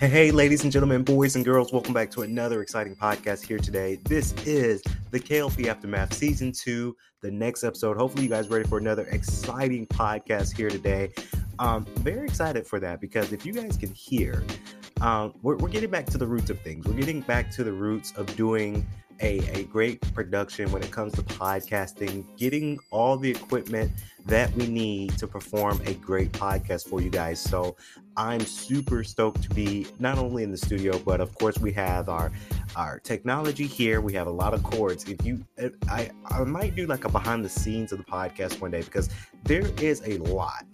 Hey, ladies and gentlemen, boys and girls, welcome back to another exciting podcast here today. This is the KLP Aftermath Season 2, the next episode. Hopefully, you guys ready for another exciting podcast here today. Um, very excited for that because if you guys can hear, um, we're, we're getting back to the roots of things. We're getting back to the roots of doing a, a great production when it comes to podcasting, getting all the equipment that we need to perform a great podcast for you guys. So I'm super stoked to be not only in the studio, but of course we have our our technology here. We have a lot of cords. If you, I I might do like a behind the scenes of the podcast one day because there is a lot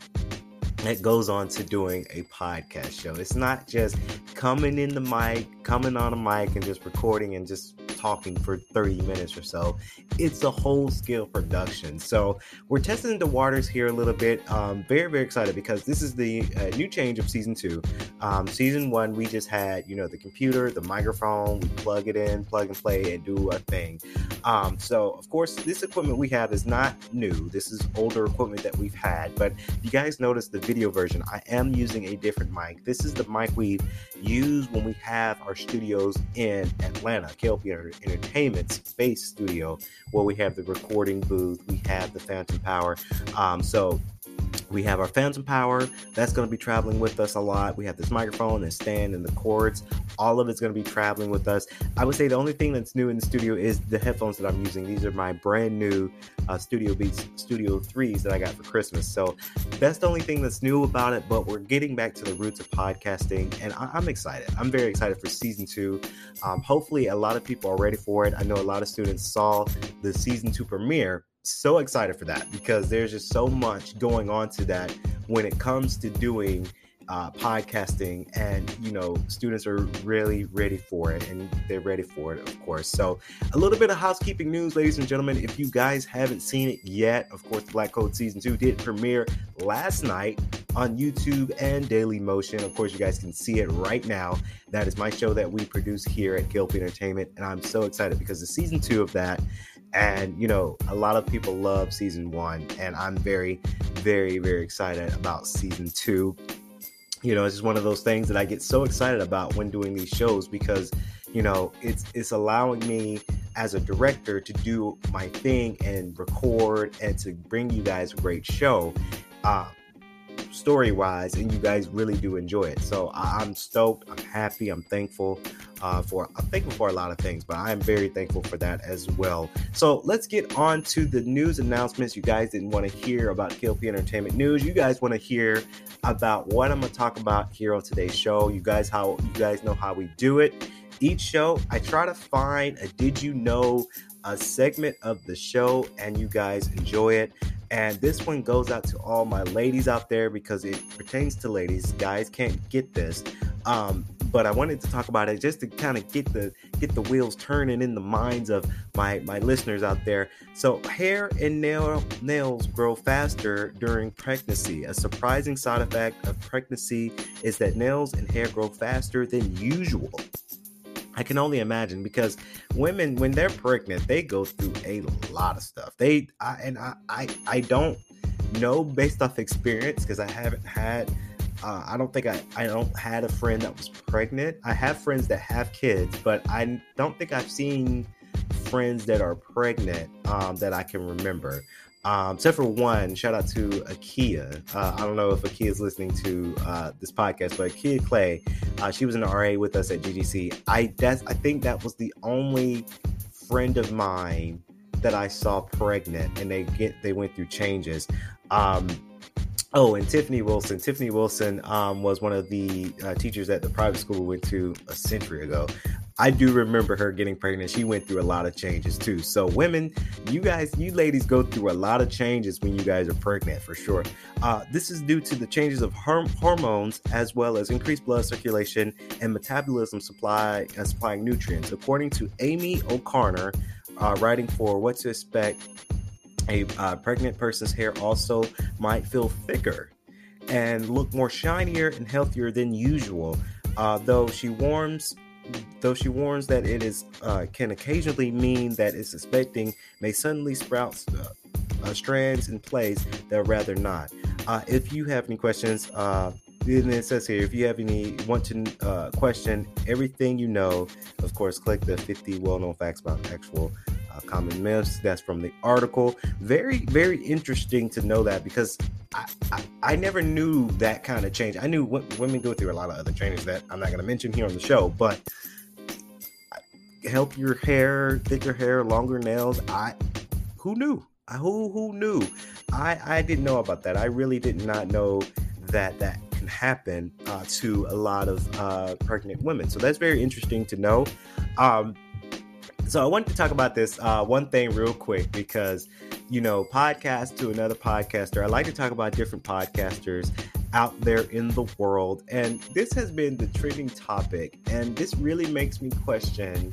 that goes on to doing a podcast show. It's not just coming in the mic, coming on a mic, and just recording and just talking for 30 minutes or so. It's a whole scale production. So we're testing the waters here a little bit. Um, very, very excited because this is the uh, new change of season two. Um, season one, we just had, you know, the computer, the microphone, we plug it in, plug and play, and do our thing. Um, so, of course, this equipment we have is not new. This is older equipment that we've had. But you guys notice the video version, I am using a different mic. This is the mic we use when we have our studios in Atlanta, KLP Entertainment Space Studio, where we have the recording booth, we have the Phantom Power. Um, so we have our phantom power. That's going to be traveling with us a lot. We have this microphone and stand and the cords. All of it's going to be traveling with us. I would say the only thing that's new in the studio is the headphones that i'm using. These are my brand new uh, studio beats studio 3s that i got for christmas. So that's the only thing that's new about it but we're getting back to the roots of podcasting and I- am excited. I'm very excited for season two. Um, hopefully a lot of people are ready for it. I know a lot of students saw the season two premiere so excited for that because there's just so much going on to that when it comes to doing uh, podcasting and you know students are really ready for it and they're ready for it of course. So a little bit of housekeeping news ladies and gentlemen. If you guys haven't seen it yet of course black code season 2 did premiere last night on youtube and daily motion. Of course you guys can see it right now. That is my show that we produce here at KLP entertainment and i'm so excited because the season 2 of that and you know a lot of people love season one and i'm very very very excited about season two. You know it's just one of those things that i get so excited about when doing these shows because you know it's it's allowing me as a director to do my thing and record and to bring you guys a great show. Uh, story wise and you guys really do enjoy it. So i'm stoked i'm happy i'm thankful uh, for i'm thankful for a lot of things but i'm very thankful for that as well. So let's get on to the news announcements. You guys didn't want to hear about klp entertainment news. You guys want to hear about what i'm going to talk about here on today's show. You guys how you guys know how we do it. Each show i try to find a did you know a segment of the show and you guys enjoy it and this one goes out to all my ladies out there because it pertains to ladies. Guys can't get this. Um, but I wanted to talk about it just to kind of get the get the wheels turning in the minds of my my listeners out there. So hair and nail nails grow faster during pregnancy. A surprising side effect of pregnancy is that nails and hair grow faster than usual. I can only imagine because women, when they're pregnant, they go through a lot of stuff. They I, and I, I, I don't know based off experience because I haven't had. Uh, I don't think I, I don't had a friend that was pregnant. I have friends that have kids, but I don't think I've seen friends that are pregnant um, that I can remember. Um, except for one, shout out to Akia. Uh, I don't know if Akia is listening to uh, this podcast, but Akia Clay, uh, she was in the RA with us at GGC. I that's I think that was the only friend of mine that I saw pregnant, and they get they went through changes. Um, Oh, and Tiffany Wilson. Tiffany Wilson um, was one of the uh, teachers at the private school we went to a century ago. I do remember her getting pregnant. She went through a lot of changes too. So, women, you guys, you ladies go through a lot of changes when you guys are pregnant for sure. Uh, this is due to the changes of horm- hormones as well as increased blood circulation and metabolism supply uh, supplying nutrients. According to Amy O'Connor, uh, writing for What to Expect, a uh, pregnant person's hair also might feel thicker and look more shinier and healthier than usual. Uh, though she warns though she warns that it is uh, can occasionally mean that it's expecting may suddenly sprout uh, uh, strands in place that rather not. Uh, if you have any questions, and it says here if you have any want to uh, question everything you know, of course, click the 50 well-known facts about actual uh, common myths. That's from the article. Very, very interesting to know that because I, I, I never knew that kind of change. I knew w- women go through a lot of other trainings that I'm not going to mention here on the show, but help your hair, thicker hair, longer nails. I who knew? I, who who knew? I I didn't know about that. I really did not know that that can happen uh, to a lot of uh, pregnant women. So that's very interesting to know. Um, so I wanted to talk about this uh, one thing real quick because you know, podcast to another podcaster. I like to talk about different podcasters out there in the world, and this has been the trending topic, and this really makes me question.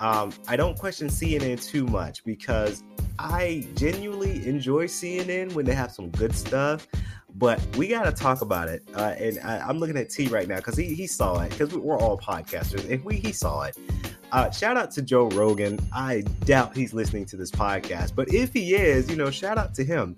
Um, I don't question CNN too much because I genuinely enjoy CNN when they have some good stuff but we got to talk about it. Uh, and I, am looking at T right now because he, he saw it because we're all podcasters and we he saw it. Uh, shout out to Joe Rogan. I doubt he's listening to this podcast, but if he is, you know, shout out to him.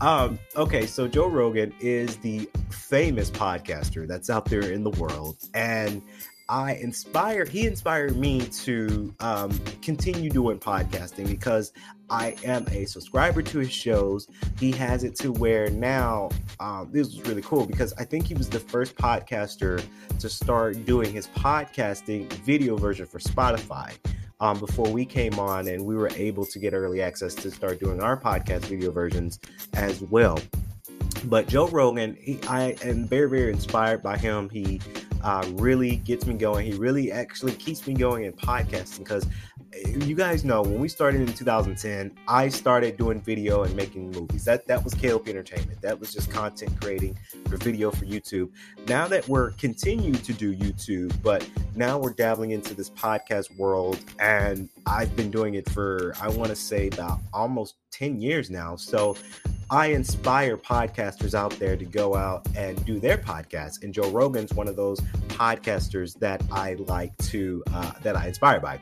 Um, okay, so Joe Rogan is the famous podcaster that's out there in the world, and I inspired he inspired me to um, continue doing podcasting because I am a subscriber to his shows. He has it to where now um, this was really cool because I think he was the first podcaster to start doing his podcasting video version for Spotify. Um, before we came on, and we were able to get early access to start doing our podcast video versions as well. But Joe Rogan, he, I am very, very inspired by him. He uh, really gets me going. He really actually keeps me going in podcasting because you guys know when we started in 2010, I started doing video and making movies. That that was KLP Entertainment. That was just content creating for video for YouTube. Now that we're continuing to do YouTube, but now we're dabbling into this podcast world, and I've been doing it for I want to say about almost 10 years now. So I inspire podcasters out there to go out and do their podcasts. And Joe Rogan's one of those podcasters that I like to, uh, that I inspire by.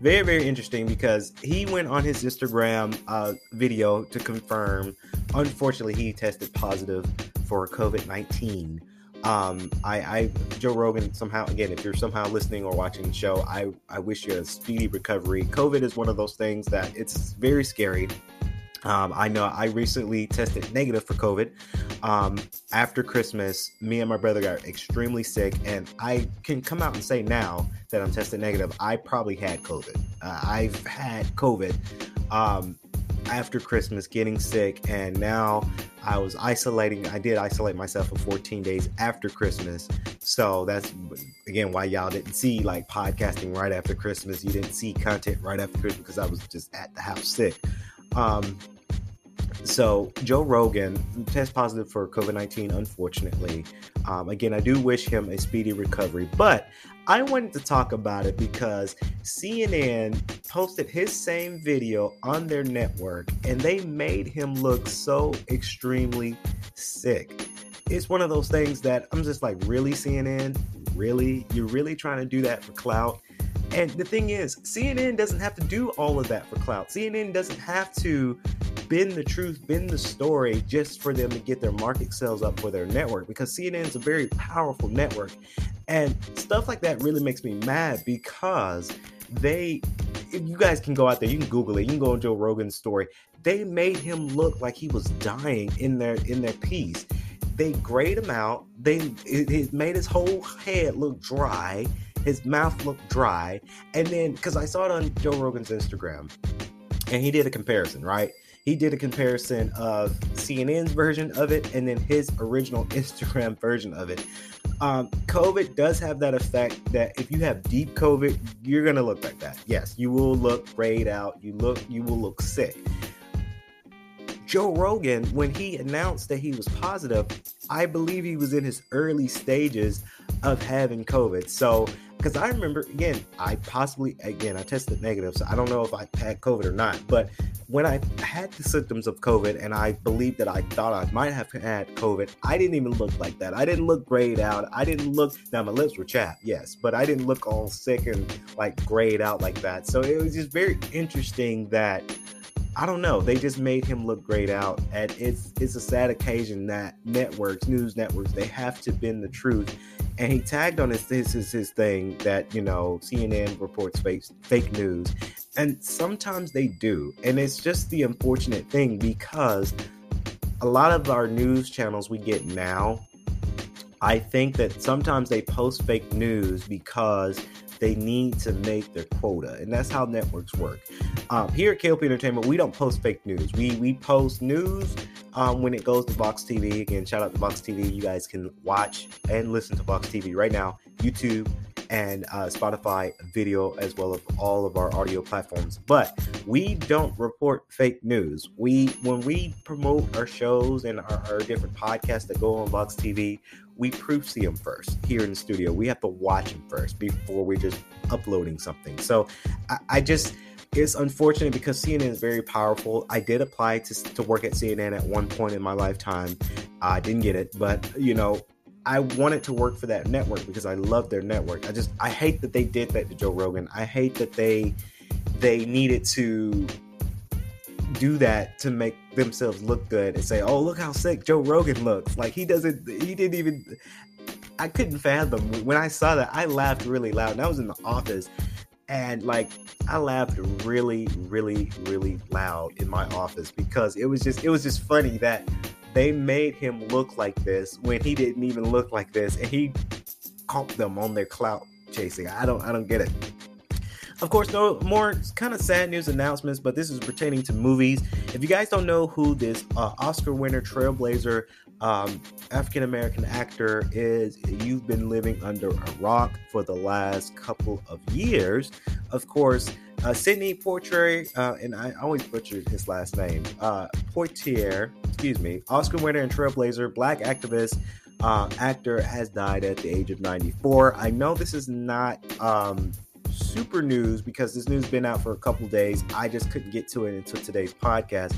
Very, very interesting because he went on his Instagram uh, video to confirm. Unfortunately, he tested positive for COVID 19. Um, I, I, Joe Rogan, somehow, again, if you're somehow listening or watching the show, I, I wish you a speedy recovery. COVID is one of those things that it's very scary um, I know I recently tested negative for COVID. Um, after Christmas, me and my brother got extremely sick, and I can come out and say now that I'm tested negative. I probably had COVID. Uh, I've had COVID um, after Christmas, getting sick, and now I was isolating. I did isolate myself for 14 days after Christmas. So that's again why y'all didn't see like podcasting right after Christmas. You didn't see content right after Christmas because I was just at the house sick. Um, so Joe Rogan test positive for COVID nineteen. Unfortunately, um, again, I do wish him a speedy recovery. But I wanted to talk about it because CNN posted his same video on their network, and they made him look so extremely sick. It's one of those things that I'm just like, really, CNN? Really? You're really trying to do that for clout? And the thing is, CNN doesn't have to do all of that for clout. CNN doesn't have to bend the truth, bend the story just for them to get their market sales up for their network because CNN is a very powerful network. And stuff like that really makes me mad because they you guys can go out there, you can Google it, you can go on Joe Rogan's story. They made him look like he was dying in their in their piece. They grayed him out. They it, it made his whole head look dry. His mouth looked dry. And then because I saw it on Joe Rogan's Instagram, and he did a comparison, right? He did a comparison of CNN's version of it and then his original Instagram version of it. Um, COVID does have that effect that if you have deep COVID, you're gonna look like that. Yes, you will look grayed out. You look, you will look sick. Joe Rogan, when he announced that he was positive, I believe he was in his early stages of having COVID. So, because I remember, again, I possibly, again, I tested negative, so I don't know if I had COVID or not. But when I had the symptoms of COVID and I believed that I thought I might have had COVID, I didn't even look like that. I didn't look grayed out. I didn't look, now my lips were chapped, yes, but I didn't look all sick and like grayed out like that. So it was just very interesting that I don't know. They just made him look great out, and it's it's a sad occasion that networks, news networks, they have to bend the truth. And he tagged on his this is his thing that you know CNN reports fake fake news, and sometimes they do, and it's just the unfortunate thing because a lot of our news channels we get now, I think that sometimes they post fake news because they need to make their quota, and that's how networks work. Um, here at KLP Entertainment, we don't post fake news. We we post news um, when it goes to Box TV. Again, shout out to Box TV. You guys can watch and listen to Box TV right now, YouTube and uh, Spotify video, as well as all of our audio platforms. But we don't report fake news. We when we promote our shows and our, our different podcasts that go on Box TV, we proof see them first here in the studio. We have to watch them first before we're just uploading something. So I, I just it's unfortunate because CNN is very powerful. I did apply to, to work at CNN at one point in my lifetime. I didn't get it, but you know, I wanted to work for that network because I love their network. I just I hate that they did that to Joe Rogan. I hate that they they needed to do that to make themselves look good and say, "Oh, look how sick Joe Rogan looks." Like he doesn't he didn't even I couldn't fathom when I saw that. I laughed really loud. And I was in the office and like I laughed really really really loud in my office because it was just it was just funny that they made him look like this when he didn't even look like this and he caught them on their clout chasing. I don't i don't get it. Of course no more kind of sad news announcements but this is pertaining to movies. If you guys don't know who this uh, oscar winner trailblazer um, African American actor is you've been living under a rock for the last couple of years. Of course, uh, Sidney Poitier, uh, and I always butcher his last name, uh, Poitier, excuse me, Oscar winner and trailblazer, black activist, uh, actor has died at the age of 94. I know this is not um, super news because this news has been out for a couple days. I just couldn't get to it until today's podcast.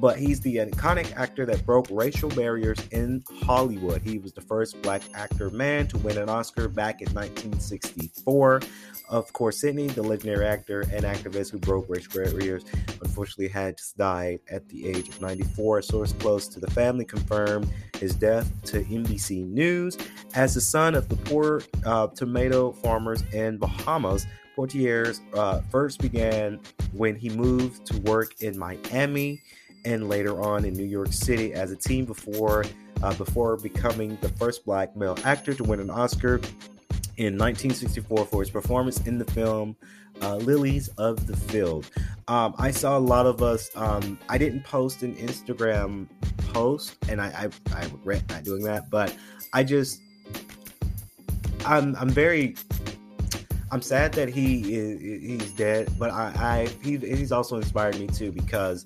But he's the iconic actor that broke racial barriers in Hollywood. He was the first black actor man to win an Oscar back in 1964. Of course, Sidney, the legendary actor and activist who broke racial barriers, unfortunately had just died at the age of 94. A source close to the family confirmed his death to NBC News. As the son of the poor uh, tomato farmers in Bahamas, Poitier's uh, first began when he moved to work in Miami and later on in New York City as a teen before uh, before becoming the first black male actor to win an Oscar in 1964 for his performance in the film uh, Lilies of the Field. Um, I saw a lot of us. Um, I didn't post an Instagram post, and I, I, I regret not doing that. But I just, I'm I'm very, I'm sad that he is he's dead. But I, I he, he's also inspired me too because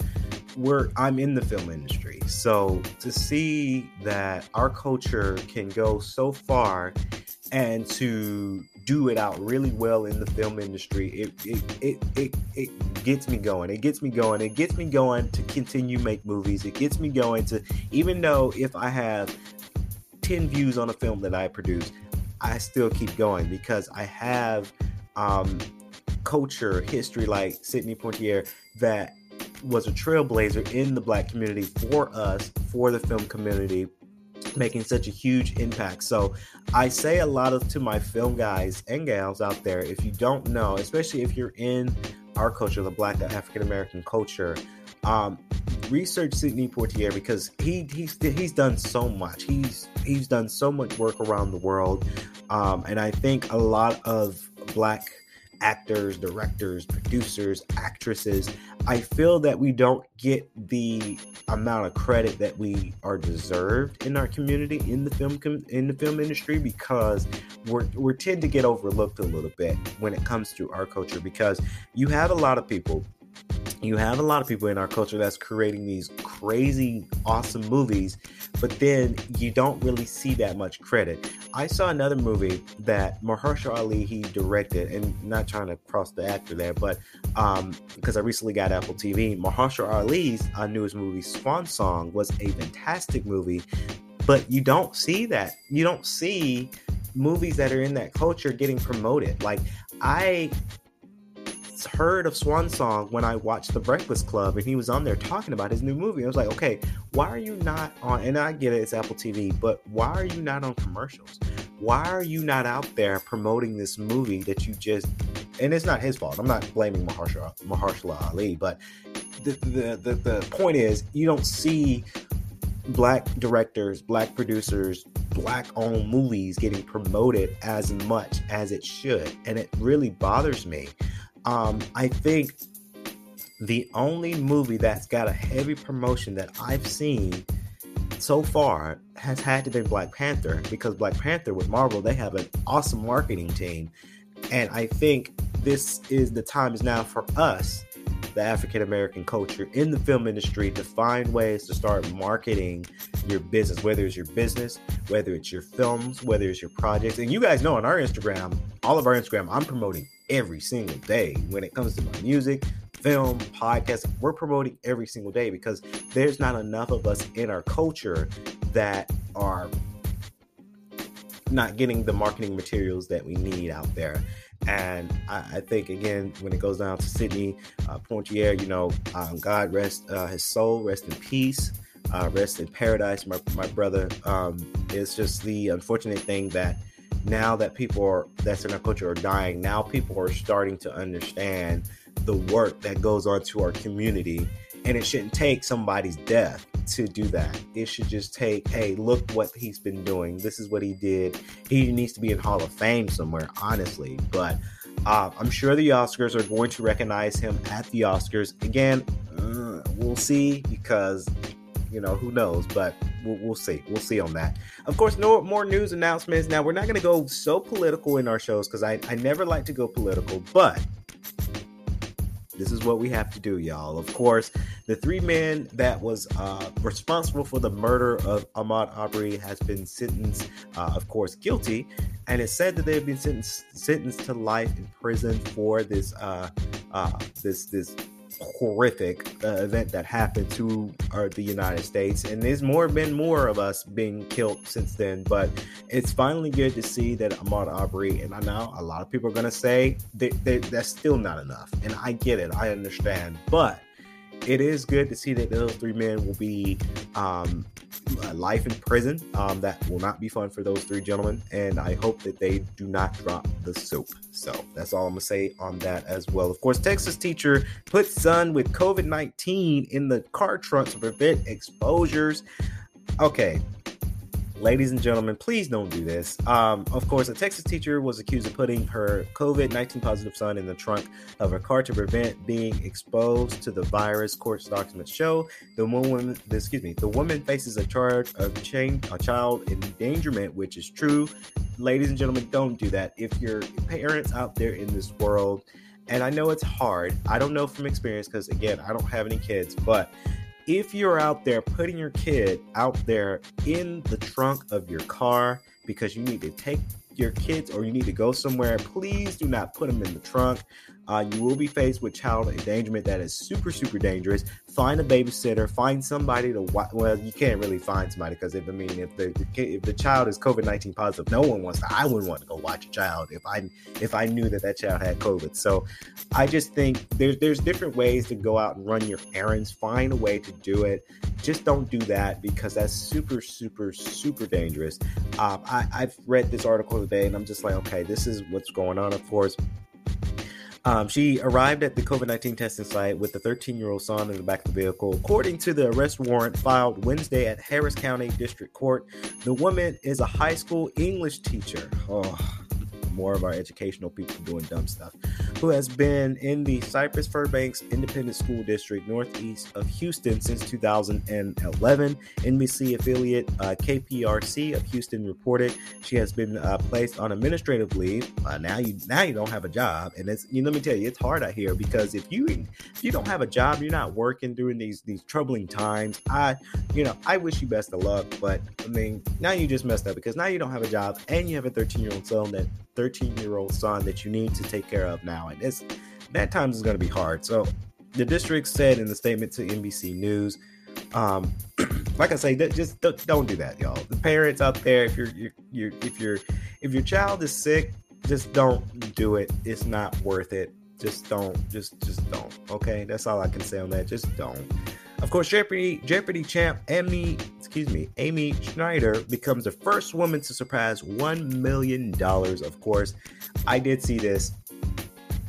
we're I'm in the film industry, so to see that our culture can go so far and to do it out really well in the film industry it it, it it it gets me going. It gets me going. It gets me going to continue make movies. It gets me going to even though if i have 10 views on a film that i produce i still keep going because i have um culture history like sidney poitier that was a trailblazer in the black community for us for the film community making such a huge impact. So I say a lot of to my film guys and gals out there, if you don't know, especially if you're in our culture, the black African American culture, um, research Sidney Poitier because he he's he's done so much. He's he's done so much work around the world. Um, and I think a lot of black actors, directors, producers, actresses. I feel that we don't get the amount of credit that we are deserved in our community in the film com- in the film industry because we're we tend to get overlooked a little bit when it comes to our culture because you have a lot of people you have a lot of people in our culture that's creating these crazy awesome movies but then you don't really see that much credit. I saw another movie that mahershala ali he directed and not trying to cross the actor there but um because i recently got apple tv mahershala ali's uh, newest movie swan song was a fantastic movie but you don't see that. You don't see movies that are in that culture getting promoted. Like i heard of Swan Song when I watched The Breakfast Club and he was on there talking about his new movie. I was like, okay, why are you not on? And I get it, it's Apple TV, but why are you not on commercials? Why are you not out there promoting this movie that you just? And it's not his fault. I'm not blaming Mahershala, Mahershala Ali, but the, the the the point is, you don't see black directors, black producers, black owned movies getting promoted as much as it should. And it really bothers me. Um, I think the only movie that's got a heavy promotion that I've seen so far has had to be Black Panther because Black Panther with Marvel, they have an awesome marketing team. And I think this is the time is now for us, the African American culture in the film industry, to find ways to start marketing your business, whether it's your business, whether it's your films, whether it's your projects. And you guys know on our Instagram, all of our Instagram, I'm promoting every single day when it comes to my music, film, podcast. We're promoting every single day because there's not enough of us in our culture that are not getting the marketing materials that we need out there. And I, I think again, when it goes down to Sidney uh, you know, um, God rest uh, his soul, rest in peace, uh, rest in paradise, my my brother. Um, it's just the unfortunate thing that now that people are that's in our culture are dying, now people are starting to understand the work that goes on to our community, and it shouldn't take somebody's death to do that. It should just take, hey, look what he's been doing. This is what he did. He needs to be in Hall of Fame somewhere, honestly. But uh, I'm sure the Oscars are going to recognize him at the Oscars. Again, uh, we'll see because, you know, who knows? But we'll, we'll see. We'll see on that. Of course, no more news announcements. Now, we're not going to go so political in our shows because I, I never like to go political, but this is what we have to do, y'all. Of course, the three men that was uh, responsible for the murder of Ahmaud Arbery has been sentenced, uh, of course, guilty, and it's said that they have been sentenced sentenced to life in prison for this uh, uh, this this horrific uh, event that happened to uh, the United States. And there's more been more of us being killed since then. But it's finally good to see that Ahmaud Arbery, and I know a lot of people are going to say that that's still not enough. And I get it, I understand. But it is good to see that those three men will be um, life in prison. Um, that will not be fun for those three gentlemen, and I hope that they do not drop the soap. So that's all I'm gonna say on that as well. Of course, Texas teacher put son with COVID 19 in the car trunk to prevent exposures. Okay, ladies and gentlemen, please don't do this. Um, of course, a Texas teacher was accused of putting her COVID 19 positive son in the trunk of her car to prevent being exposed to the virus. Court documents show the woman, excuse me, the woman faces a charge of chain, a child endangerment, which is true. Ladies and gentlemen, don't do that. If your parents out there in this world, and I know it's hard, I don't know from experience because again, I don't have any kids, but if you're out there putting your kid out there in the trunk of your car because you need to take your kids or you need to go somewhere, please do not put them in the trunk. Uh, you will be faced with child endangerment that is super, super dangerous. Find a babysitter. Find somebody to watch. Well, you can't really find somebody because if I mean, if the if the child is COVID nineteen positive, no one wants to. I wouldn't want to go watch a child if I if I knew that that child had COVID. So, I just think there's there's different ways to go out and run your errands. Find a way to do it. Just don't do that because that's super, super, super dangerous. Um, I, I've read this article today and I'm just like, okay, this is what's going on. Of course. Um, she arrived at the COVID 19 testing site with the 13 year old son in the back of the vehicle. According to the arrest warrant filed Wednesday at Harris County District Court, the woman is a high school English teacher. Oh, more of our educational people doing dumb stuff. Who has been in the Cypress Fairbanks Independent School District northeast of Houston since 2011. NBC affiliate uh, KPRC of Houston reported she has been uh, placed on administrative leave. Uh, now you now you don't have a job, and it's you let me tell you, it's hard out here because if you if you don't have a job, you're not working during these these troubling times. I you know I wish you best of luck, but I mean now you just messed up because now you don't have a job and you have a 13 year old son that 13 year old son that you need to take care of now, and it's that times is going to be hard. So the district said in the statement to NBC News. Um, like I say, just don't do that, y'all. The parents out there, if you're, you're, you're if you're if your child is sick, just don't do it. It's not worth it. Just don't. Just just don't. Okay, that's all I can say on that. Just don't. Of course, Jeopardy Jeopardy champ Amy, excuse me, Amy Schneider becomes the first woman to surpass one million dollars. Of course, I did see this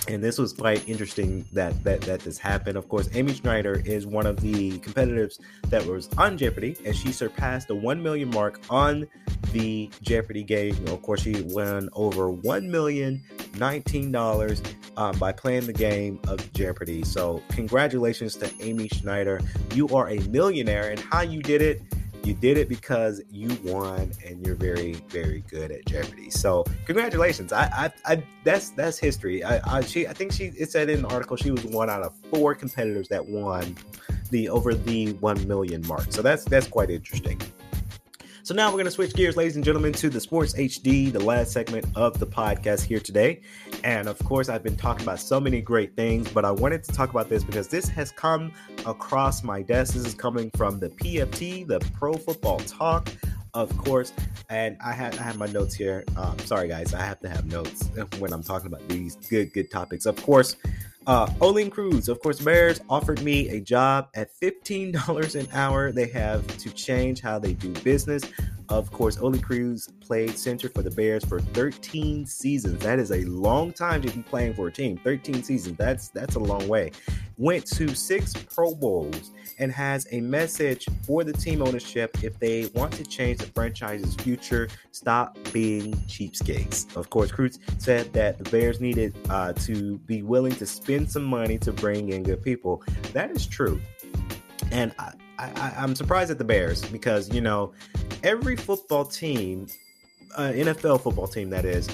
and this was quite interesting that that that this happened. Of course, Amy Schneider is one of the competitors that was on Jeopardy, and she surpassed the one million mark on the Jeopardy game. Of course, she won over one million nineteen dollars um, by playing the game of Jeopardy. So, congratulations to Amy Schneider. You are a millionaire, and how you did it you did it because you won and you're very very good at jeopardy. So congratulations. I i, I that's that's history. I, I she i think she it said in the article she was one out of four competitors that won the over the 1 million mark. So that's that's quite interesting so now we're going to switch gears, ladies and gentlemen, to the Sports HD, the last segment of the podcast here today. And of course, I've been talking about so many great things, but I wanted to talk about this because this has come across my desk. This is coming from the PFT, the Pro Football Talk of course. And I had I have my notes here. Um, sorry, guys, I have to have notes when I'm talking about these good good topics. Of course, uh, Olin Kreutz, of course, Bears offered me a job at $15 an hour. They have to change how they do business. Of course, Olin Kreutz played center for the Bears for 13 seasons. That is a long time to be playing for a team. 13 seasons. That's that's a long way. Went to six Pro Bowls and has a message for the team ownership if they want to change the franchise's future, stop being cheapskates. Of course, Kreutz said that the Bears needed uh, to be willing to spend some money to bring in good people. That is true. And I, I, I'm surprised at the Bears because, you know, every football team, uh, NFL football team that is,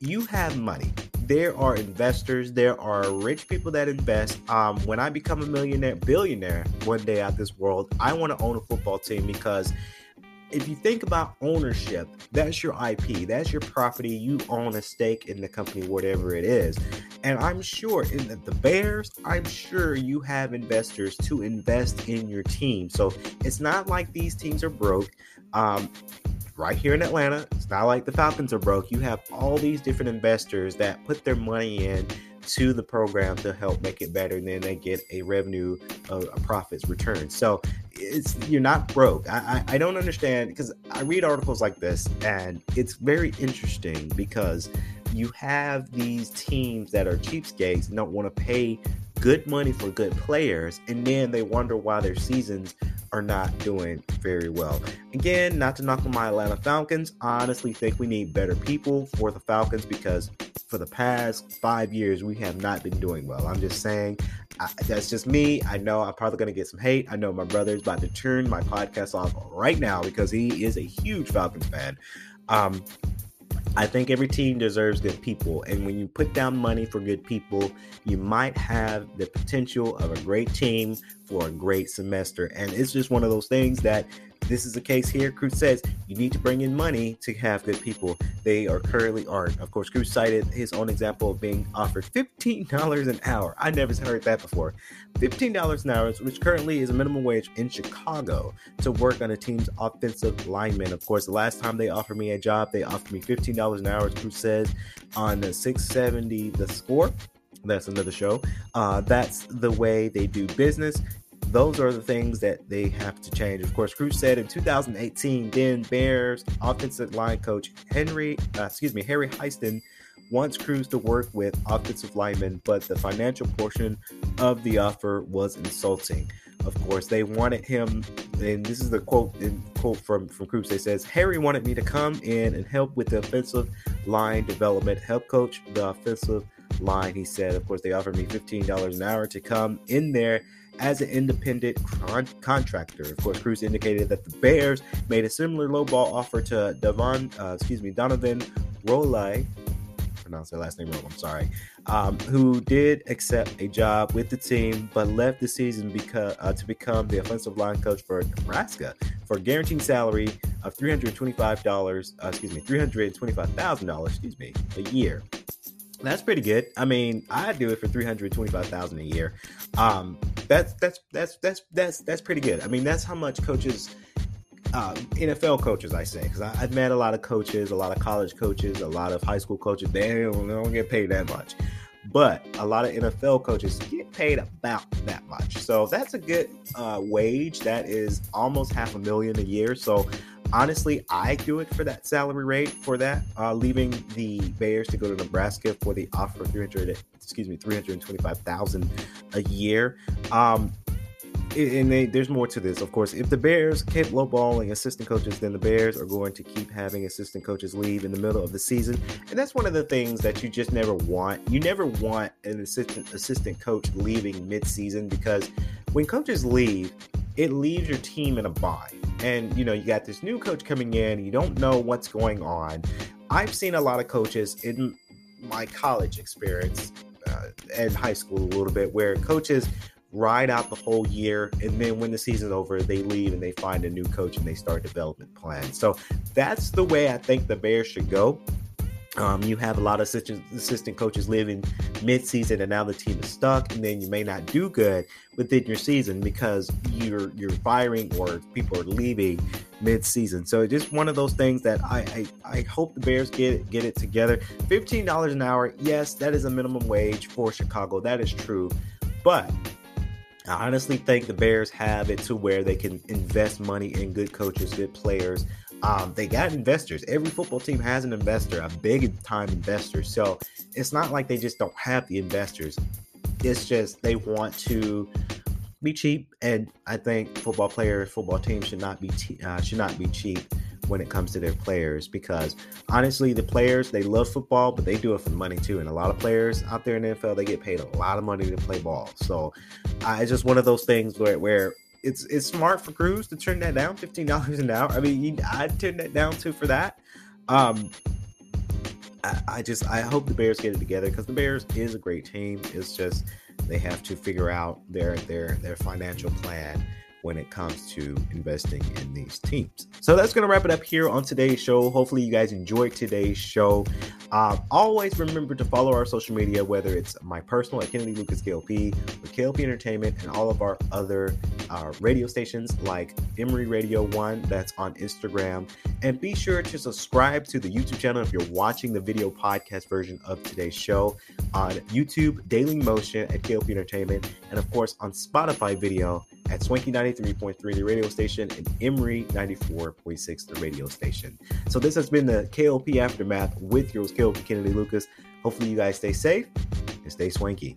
you have money there are investors, there are rich people that invest. Um, when I become a millionaire, billionaire one day out this world, I want to own a football team because if you think about ownership, that's your IP, that's your property. You own a stake in the company, whatever it is. And I'm sure in the, the, Bears, I'm sure you have investors to invest in your team. So it's not like these teams are broke. Um, right here in Atlanta. It's not like the Falcons are broke. You have all these different investors that put their money in to the program to help make it better, and then they get a revenue, a profits return. So it's you're not broke. I, I, I don't understand because I read articles like this, and it's very interesting because you have these teams that are cheapskates and don't want to pay good money for good players, and then they wonder why their seasons are not doing very well. Again, not to knock on my Atlanta Falcons, I honestly think we need better people for the Falcons because for the past five years, we have not been doing well. I'm just saying, I, that's just me. I know I'm probably going to get some hate. I know my brother is about to turn my podcast off right now because he is a huge Falcons fan. Um, I think every team deserves good people. And when you put down money for good people, you might have the potential of a great team for a great semester. And it's just one of those things that this is the case here. Kreutz says you need to bring in money to have good people. They are currently aren't. Of course, Kreutz cited his own example of being offered $15 an hour. I never heard that before. $15 an hour, which currently is a minimum wage in Chicago, to work on a team's offensive lineman. Of course, the last time they offered me a job, they offered me $15 an hour, Kreutz says, on the 670 the score that's another show. Uh, that's the way they do business those are the things that they have to change. Of course, Kreutz said in 2018, then Bears offensive line coach Henry, uh, excuse me, Harry Hiestand wants Kreutz to work with offensive linemen, but the financial portion of the offer was insulting. Of course, they wanted him, and this is the quote quote from from Kreutz. They says Harry wanted me to come in and help with the offensive line development, help coach the offensive line. He said, of course, they offered me $15 an hour to come in there as an independent con- contractor. Of course, Kreutz indicated that the Bears made a similar lowball offer to Devon, uh, excuse me, Donovan Rolai, pronounce their last name wrong. I'm sorry. Um, who did accept a job with the team, but left the season because uh, to become the offensive line coach for Nebraska for a guaranteed salary of three hundred twenty-five dollars. Uh, excuse me, three hundred twenty-five thousand dollars. Excuse me, a year. That's pretty good. I mean, I'd do it for three hundred twenty-five thousand a year. Um, that's that's that's that's that's that's pretty good. I mean, that's how much coaches uh, NFL coaches, I say, because I've met a lot of coaches, a lot of college coaches, a lot of high school coaches. They don't, they don't get paid that much, but a lot of NFL coaches get paid about that much. So that's a good uh, wage. That is almost half a million a year. So honestly, I do it for that salary rate for that. Uh, leaving the Bears to go to Nebraska for the offer of 300, excuse me, 325,000 a year. Um, and they, there's more to this, of course. If the Bears keep lowballing assistant coaches, then the Bears are going to keep having assistant coaches leave in the middle of the season, and that's one of the things that you just never want. You never want an assistant assistant coach leaving mid-season because when coaches leave, it leaves your team in a bind. And you know, you got this new coach coming in, you don't know what's going on. I've seen a lot of coaches in my college experience uh, and high school a little bit where coaches ride out the whole year and then when the season's over they leave and they find a new coach and they start development plans so that's the way i think the bears should go um, you have a lot of assistant, assistant coaches living mid-season and now the team is stuck and then you may not do good within your season because you're you're firing or people are leaving mid-season so it's just one of those things that I, I i hope the bears get get it together $15 an hour yes that is a minimum wage for chicago that is true but I honestly think the Bears have it to where they can invest money in good coaches, good players. Um, they got investors. Every football team has an investor, a big time investor. So it's not like they just don't have the investors. It's just they want to be cheap, and I think football players, football teams should not be uh, should not be cheap when it comes to their players because honestly the players they love football but they do it for money too and a lot of players out there in the NFL they get paid a lot of money to play ball so uh, it's just one of those things where, where it's it's smart for Kreutz to turn that down fifteen dollars an hour. I mean I'd turn that down too for that. Um I, I just I hope the Bears get it together because the Bears is a great team. It's just they have to figure out their their their financial plan when it comes to investing in these teams. So that's going to wrap it up here on today's show. Hopefully, you guys enjoyed today's show. Um, always remember to follow our social media, whether it's my personal at Kennedy Lucas KLP, or KLP Entertainment, and all of our other uh, radio stations like Emory Radio One, that's on Instagram. And be sure to subscribe to the YouTube channel if you're watching the video podcast version of today's show on YouTube, Daily Motion at KLP Entertainment, and of course on Spotify video at Swanky 93.3, the radio station, and Emory 94.6, the radio station. So this has been the KLP Aftermath with yours, KLP Kennedy Lucas. Hopefully you guys stay safe and stay swanky.